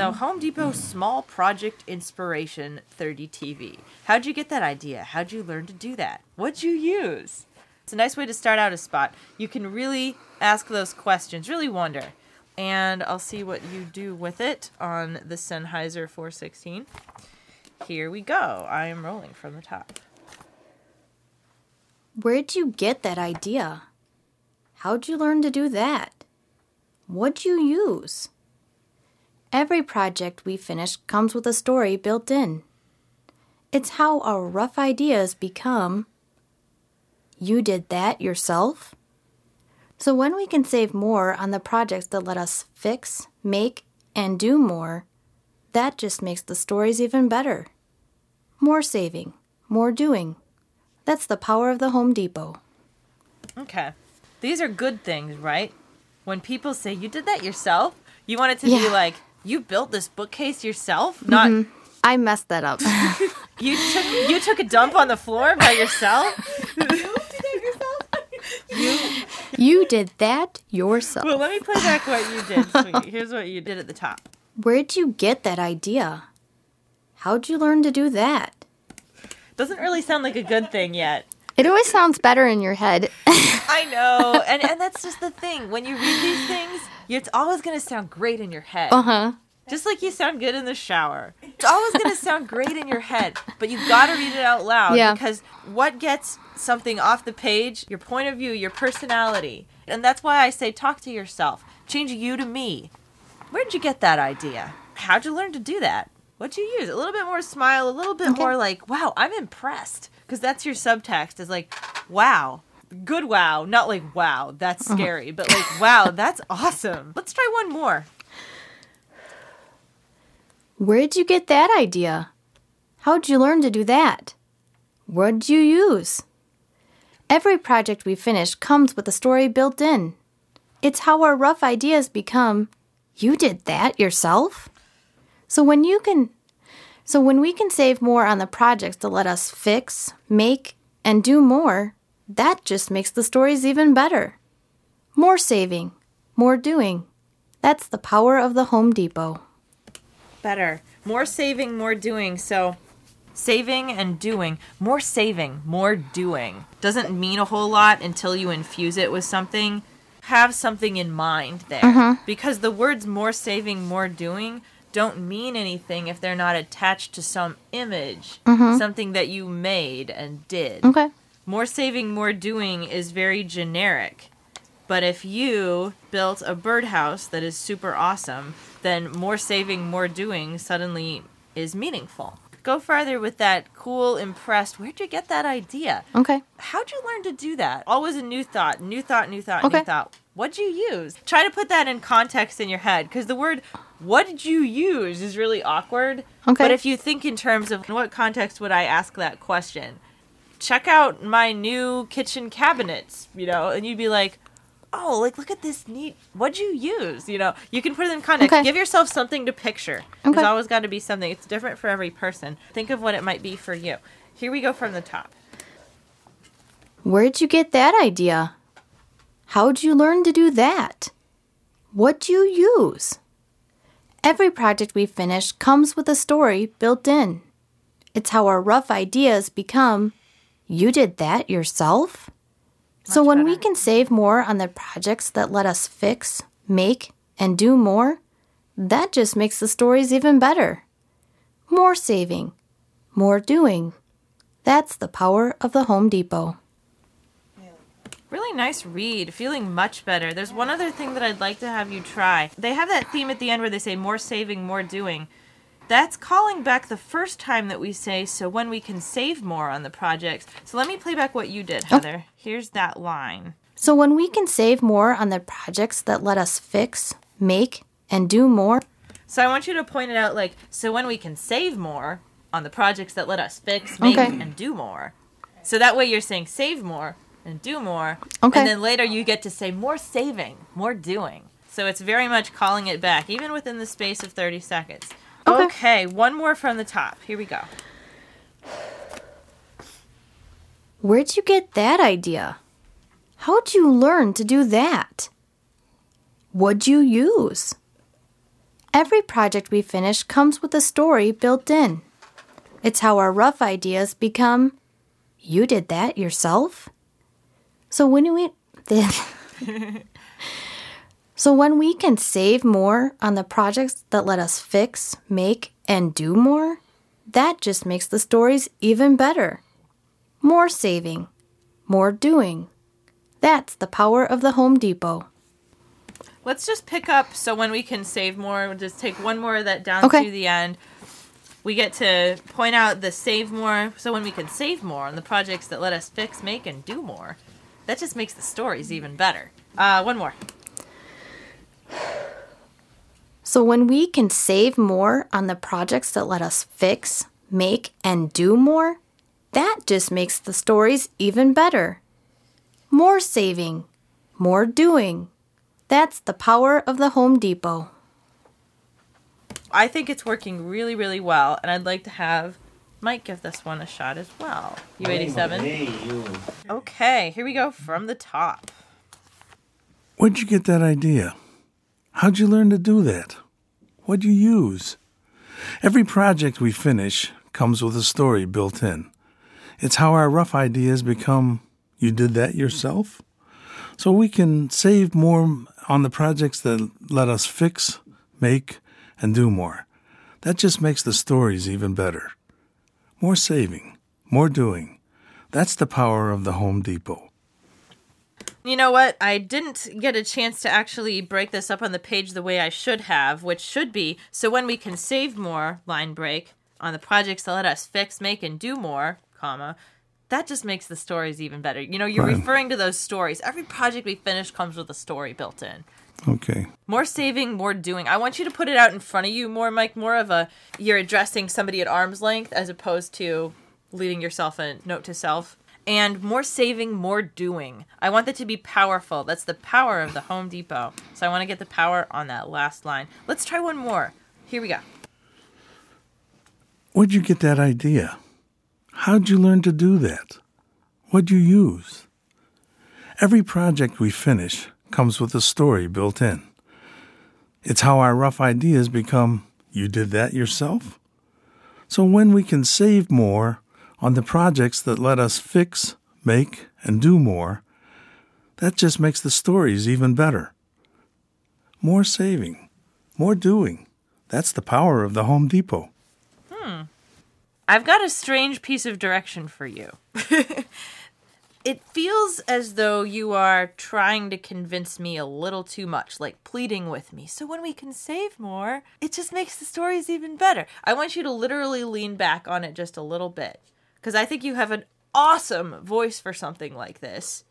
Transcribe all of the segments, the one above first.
So, Home Depot Small Project Inspiration 30 TV. How'd you get that idea? How'd you learn to do that? What'd you use? It's a nice way to start out a spot. You can really ask those questions, really wonder. And I'll see what you do with it on the Sennheiser 416. Here we go. I am rolling from the top. Where'd you get that idea? How'd you learn to do that? What'd you use? Every project we finish comes with a story built in. It's how our rough ideas become. You did that yourself? So when we can save more on the projects that let us fix, make, and do more, that just makes the stories even better. More saving, more doing. That's the power of the Home Depot. Okay. These are good things, right? When people say, You did that yourself, you want it to be like, You built this bookcase yourself? Not mm-hmm. I messed that up. you took you took a dump on the floor by yourself? you you did that yourself. well let me play back what you did, sweetie. Here's what you did at the top. Where'd you get that idea? How'd you learn to do that? Doesn't really sound like a good thing yet. It always sounds better in your head. I know. And and that's just the thing. When you read these things, it's always gonna sound great in your head. uh huh. Just like you sound good in the shower. It's always going to sound great in your head, but you've got to read it out loud Yeah. because what gets something off the page, your point of view, your personality. And that's why I say talk to yourself. Change you to me. Where'd you get that idea? How'd you learn to do that? What'd you use? A little bit more smile, a little bit Okay. more like, wow, I'm impressed. Because that's your subtext is like, wow. Good wow, not like wow, that's uh-huh. scary, but like wow, that's awesome. Let's try one more. Where'd you get that idea? How'd you learn to do that? What'd you use? Every project we finish comes with a story built in. It's how our rough ideas become, you did that yourself? So when you can so when we can save more on the projects to let us fix, make, and do more, that just makes the stories even better. More saving, more doing. That's the power of the Home Depot. better. More saving, more doing. So, saving and doing. More saving, more doing. Doesn't mean a whole lot until you infuse it with something. Have something in mind there. Mm-hmm. Because the words more saving, more doing don't mean anything if they're not attached to some image, mm-hmm. something that you made and did. Okay. More saving, more doing is very generic. But if you built a birdhouse that is super awesome, then more saving, more doing suddenly is meaningful. Go farther with that cool, impressed. Where'd you get that idea? Okay. How'd you learn to do that? Always a new thought, new thought, new thought, new thought. What'd you use? Try to put that in context in your head because the word what did you use is really awkward. Okay. But if you think in terms of in what context would I ask that question? Check out my new kitchen cabinets, you know, and you'd be like, oh, like look at this neat. What'd you use? You know, you can put it in context. Okay. Give yourself something to picture. Okay. There's always got to be something. It's different for every person. Think of what it might be for you. Here we go from the top. Where'd you get that idea? How'd you learn to do that? What'd you use? Every project we finish comes with a story built in. It's how our rough ideas become, you did that yourself? so when we can save more on the projects that let us fix, make, and do more, that just makes the stories even better. More saving, more doing. That's the power of the Home Depot. Really nice read. Feeling much better. There's one other thing that I'd like to have you try. They have that theme at the end where they say more saving, more doing. That's calling back the first time that we say, so when we can save more on the projects. So let me play back what you did, oh. Heather. Here's that line. So when we can save more on the projects that let us fix, make, and do more, So I want you to point it out like, so when we can save more on the projects that let us fix, make, Okay. and do more. So that way you're saying save more and do more. Okay. And then later you get to say more saving, more doing. So it's very much calling it back, even within the space of 30 seconds. Okay. okay one more from the top. Here we go. where'd you get that idea? How'd you learn to do that? What'd you use? Every project we finish comes with a story built in. It's how our rough ideas become you did that yourself? So when we So when we can save more on the projects that let us fix, make, and do more, that just makes the stories even better. More saving, more doing. That's the power of the Home Depot. Let's just pick up so when we can save more, we'll just take one more of that down Okay. to the end. We get to point out the save more, so when we can save more on the projects that let us fix, make, and do more. That just makes the stories even better. Uh, one more. So when we can save more on the projects that let us fix, make, and do more, that just makes the stories even better. More saving, more doing. That's the power of the Home Depot. I think it's working really, really well, and I'd like to have Mike give this one a shot as well. U87. Hey. Okay, here we go from the top. Where'd you get that idea? How'd you learn to do that? What'd you use? Every project we finish comes with a story built in. It's how our rough ideas become you did that yourself? So we can save more on the projects that let us fix, make, and do more. That just makes the stories even better. More saving, more doing. That's the power of the Home Depot. You know what? I didn't get a chance to actually break this up on the page the way I should have, which should be so when we can save more line break on the projects that let us fix, make, and do more, comma, that just makes the stories even better. You know, you're Right. referring to those stories. Every project we finish comes with a story built in. Okay. More saving, more doing. I want you to put it out in front of you more, Mike. More of a you're addressing somebody at arm's length as opposed to leading yourself a note to self. And more saving, more doing. I want that to be powerful. That's the power of the Home Depot. So I want to get the power on that last line. Let's try one more. Here we go. Where'd you get that idea? How'd you learn to do that? What'd you use? Every project we finish comes with a story built in. It's how our rough ideas become you did that yourself? So when we can save more on the projects that let us fix, make, and do more, that just makes the stories even better. More saving, more doing. That's the power of the Home Depot. Hmm. I've got a strange piece of direction for you. it feels as though you are trying to convince me a little too much, like pleading with me. So when we can save more, it just makes the stories even better. I want you to literally lean back on it just a little bit because I think you have an awesome voice for something like this.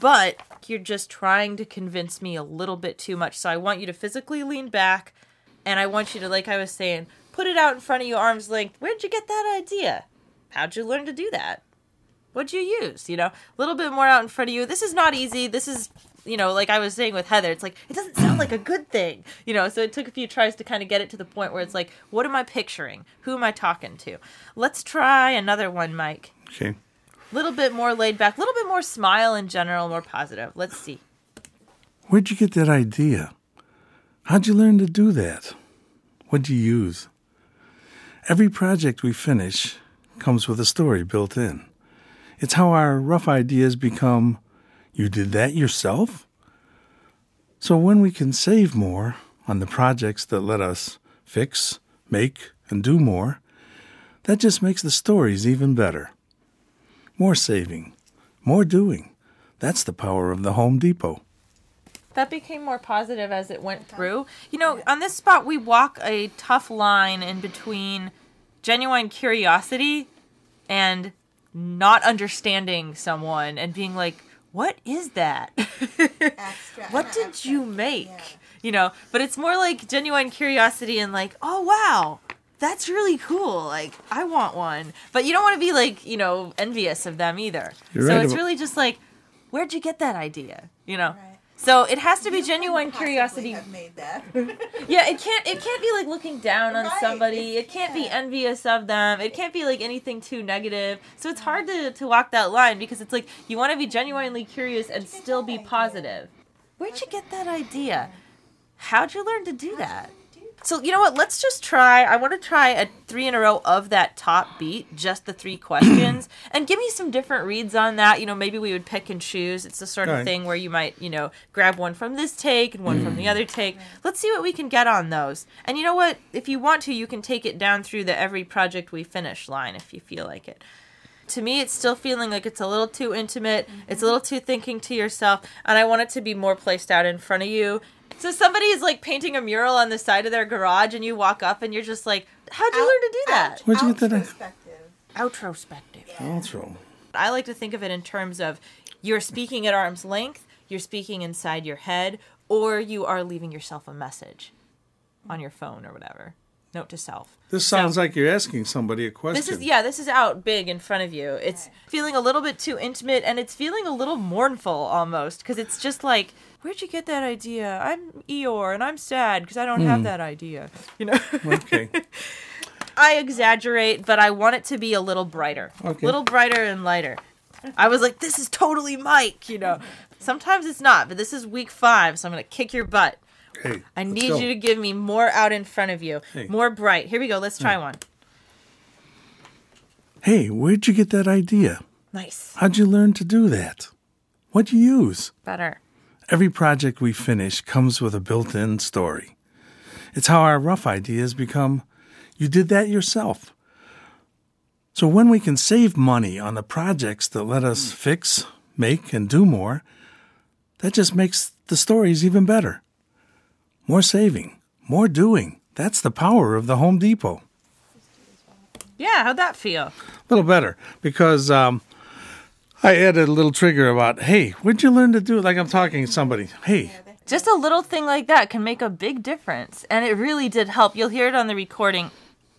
But you're just trying to convince me a little bit too much. So I want you to physically lean back and I want you to, like I was saying, put it out in front of you, arm's length. Where'd you get that idea? How'd you learn to do that? What'd you use? You know, a little bit more out in front of you. This is not easy. This is, you know, like I was saying with Heather, it's like, it doesn't sound like a good thing, you know, so it took a few tries to kind of get it to the point where it's like, what am I picturing? Who am I talking to? Let's try another one, Mike. Okay. A little bit more laid back, a little bit more smile in general, more positive. Let's see. Where'd you get that idea? How'd you learn to do that? What'd you use? Every project we finish comes with a story built in. It's how our rough ideas become you did that yourself? So when we can save more on the projects that let us fix, make, and do more, that just makes the stories even better. More saving, more doing. That's the power of the Home Depot. that became more positive as it went through. You know, on this spot, we walk a tough line in between genuine curiosity and not understanding someone and being like, what is that? Abstract. what did you make? You know, but it's more like genuine curiosity and like, oh, wow. That's really cool. Like, I want one. But you don't want to be like, you know, envious of them either. You're so right it's about- really just like, where'd you get that idea? You know? Right. So it has to be You genuine curiosity. Made that. Yeah, it can't it can't be like looking down on Right, somebody. It can't be envious of them. It can't be like anything too negative. So it's hard to, to walk that line because it's like you want to be genuinely curious and still be positive. Where'd you get that idea? How'd you learn to do that? So you know what? Let's just try. I want to try a three in a row of that top beat, just the three questions, and give me some different reads on that. You know, maybe we would pick and choose. It's the sort of Alright. thing where you might, you know, grab one from this take and one from the mm. other take. Let's see what we can get on those. And you know what? If you want to, you can take it down through the every project we finish line if you feel like it to me it's still feeling like it's a little too intimate it's a mm-hmm. little too thinking to yourself and i want it to be more placed out in front of you so somebody is like painting a mural on the side of their garage and you walk up and you're just like how'd you learn to do that Where'd you get that? Perspective. outrospective Outro. i like to think of it in terms of you're speaking at arm's length you're speaking inside your head or you are leaving yourself a message on your phone or whatever note to self This So- sounds like you're asking somebody a question. This is yeah, this is out big in front of you. It's feeling a little bit too intimate and it's feeling a little mournful almost because it's just like Where'd you get that idea? I'm Eeyore and I'm sad because I don't have hmm. that idea. You know, Okay. I exaggerate, but I want it to be a little brighter, Okay. little brighter and lighter. I was like, this is totally Mike, you know. Sometimes it's not, but this is week five, so I'm gonna kick your butt. Hey, I need go. you to give me more out in front of you, Hey. more bright. Here we go. Let's try hmm. one. Hey, where'd you get that idea? Nice, How'd you learn to do that? What'd you use? better. Every project we finish comes with a built in story. It's how our rough ideas become you did that yourself. So when we can save money on the projects that let us fix, make, and do more, that just makes the stories even better. More saving, more doing. That's the power of the Home Depot. Yeah, how'd that feel? A little better because um, I added a little trigger about, hey, where'd you learn to do it? Like I'm talking to somebody. Hey, Just a little thing like that can make a big difference. And it really did help. You'll hear it on the recording.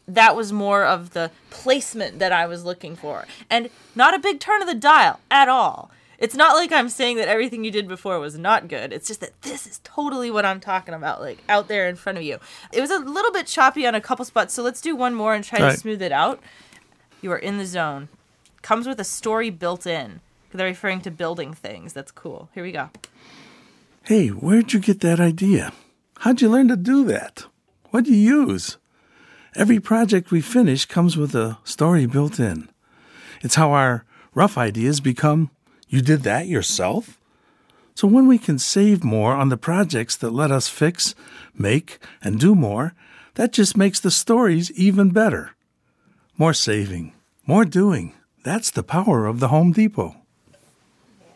That was more of the placement that I was looking for. And not a big turn of the dial at all. It's not like I'm saying that everything you did before was not good. It's just that this is totally what I'm talking about, like out there in front of you. It was a little bit choppy on a couple spots, so let's do one more and try to smooth it out. You are in the zone. Comes with a story built in. They're referring to building things. That's cool. Here we go. Hey, where'd you get that idea? How'd you learn to do that? What'd you use? Every project we finish comes with a story built in. It's how our rough ideas become you did that yourself? So when we can save more on the projects that let us fix, make, and do more, that just makes the stories even better. More saving, more doing. That's the power of the Home Depot.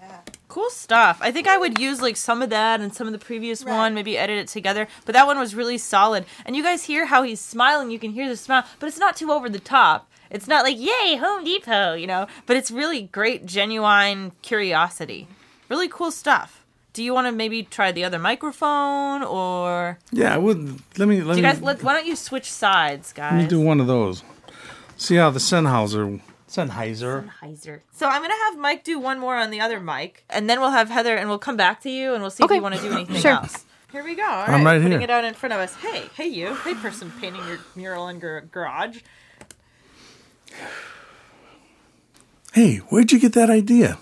Yeah. Cool stuff. I think I would use like some of that and some of the previous one, maybe edit it together. But that one was really solid. And you guys hear how he's smiling. You can hear the smile, but it's not too over the top. It's not like, yay, Home Depot, you know? But it's really great, genuine curiosity. Really cool stuff. Do you want to maybe try the other microphone or. Yeah, I would. Let me. Let Do you me. guys, let, why don't you switch sides, guys? Let me do one of those. See how the Sennheiser, Sennheiser. Heiser. So I'm gonna have Mike do one more on the other mic, and then we'll have Heather, and we'll come back to you, and we'll see if you want to do anything Sure. else. Here we go. All right, I'm right putting here. it out in front of us. Hey, hey, you, hey, person painting your mural in your garage. Hey, where'd you get that idea?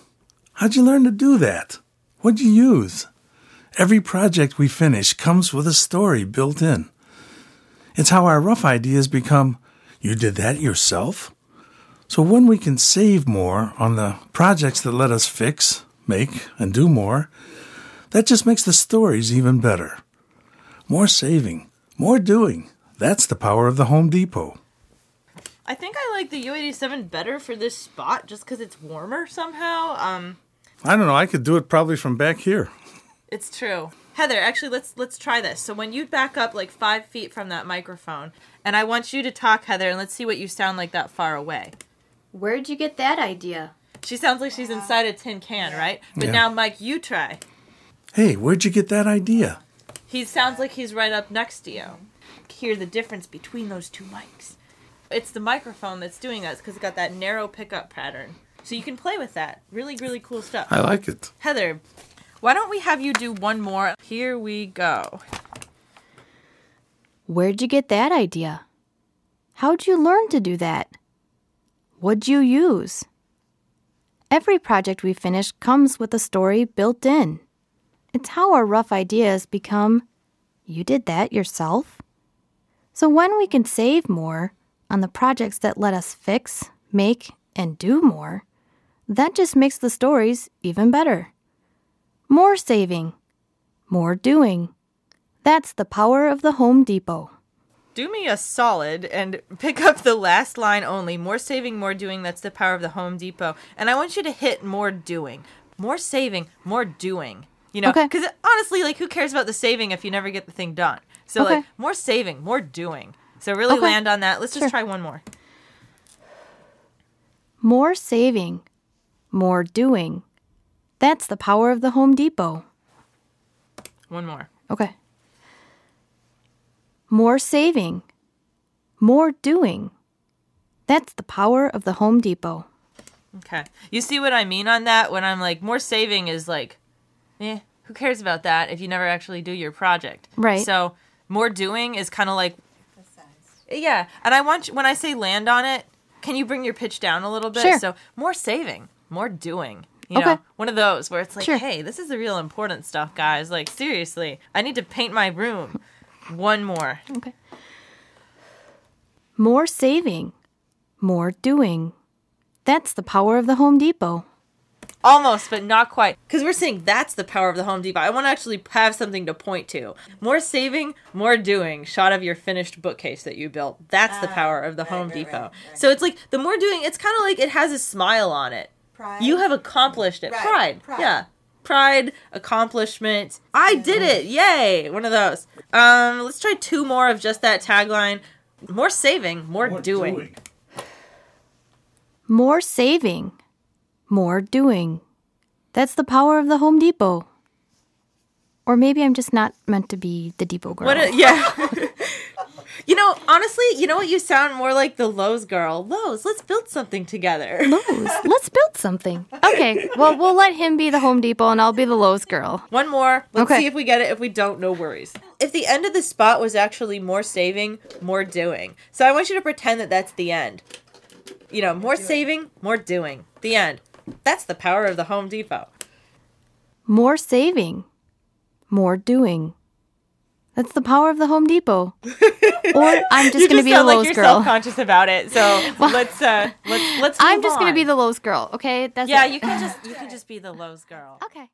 How'd you learn to do that? What'd you use? Every project we finish comes with a story built in. It's how our rough ideas become you did that yourself? So when we can save more on the projects that let us fix, make, and do more, that just makes the stories even better. More saving, more doing. That's the power of the Home Depot. I think I like the U87 better for this spot, just because it's warmer somehow. Um, I don't know, I could do it probably from back here. it's true. Heather, actually, let's let's try this. So when you back up like five feet from that microphone, and I want you to talk, Heather, and let's see what you sound like that far away. Where'd you get that idea? She sounds like she's inside a tin can, right? But Yeah. now, Mike, you try. Hey, where'd you get that idea? He sounds like he's right up next to you. Hear the difference between those two mics. It's the microphone that's doing that because it's got that narrow pickup pattern. So you can play with that. Really, really cool stuff. I like it. Heather, why don't we have you do one more? Here we go. Where'd you get that idea? How'd you learn to do that? What'd you use? Every project we finish comes with a story built in. It's how our rough ideas become you did that yourself? So when we can save more on the projects that let us fix, make, and do more, that just makes the stories even better. More saving, more doing. That's the power of the Home Depot. Do me a solid and pick up the last line only. More saving, more doing. That's the power of the Home Depot. And I want you to hit more doing. More saving, more doing. You know, Okay. because honestly, like, who cares about the saving if you never get the thing done? So, Okay. like, more saving, more doing. So, really Okay. land on that. Let's just Sure. try one more. More saving, more doing. That's the power of the Home Depot. One more. Okay. More saving, more doing. That's the power of the Home Depot. Okay. You see what I mean on that? When I'm like, more saving is like, eh, who cares about that if you never actually do your project? Right. So, more doing is kind of like, yeah. And I want you, when I say land on it, can you bring your pitch down a little bit? Sure. So, more saving, more doing. You Okay. know, one of those where it's like, Sure. hey, this is the real important stuff, guys. Like, seriously, I need to paint my room. One more. Okay. More saving, more doing. That's the power of the Home Depot. Almost, but not quite. Because we're saying that's the power of the Home Depot. I want to actually have something to point to. More saving, more doing. Shot of your finished bookcase that you built. That's the ah, power of the Home Depot. So it's like the more doing, it's kind of like it has a smile on it. Pride. You have accomplished it. Right, Pride. pride. Yeah. Pride, accomplishment. I did it. Yay. One of those. Um, let's try two more of just that tagline. More saving, more, doing. More saving, more doing. That's the power of the Home Depot. Or maybe I'm just not meant to be the depot girl. What? A, yeah. you know, honestly, you know what? You sound more like the Lowe's girl. Lowe's, let's build something together. Lowe's. Let's build something. Okay, well, we'll let him be the Home Depot and I'll be the Lowe's girl. One more. Let's Okay. see if we get it. If we don't, no worries. If the end of the spot was actually more saving, more doing. So I want you to pretend that that's the end. You know, more saving, more doing. The end. That's the power of the Home Depot. More saving, more doing. That's the power of the Home Depot. or I'm just going to be the sound like Lowe's you're girl. self-conscious about it. So let's uh let's let's. I'm just going to be the Lowe's girl, okay? That's Yeah, it. you can just you can just be the Lowe's girl. Okay.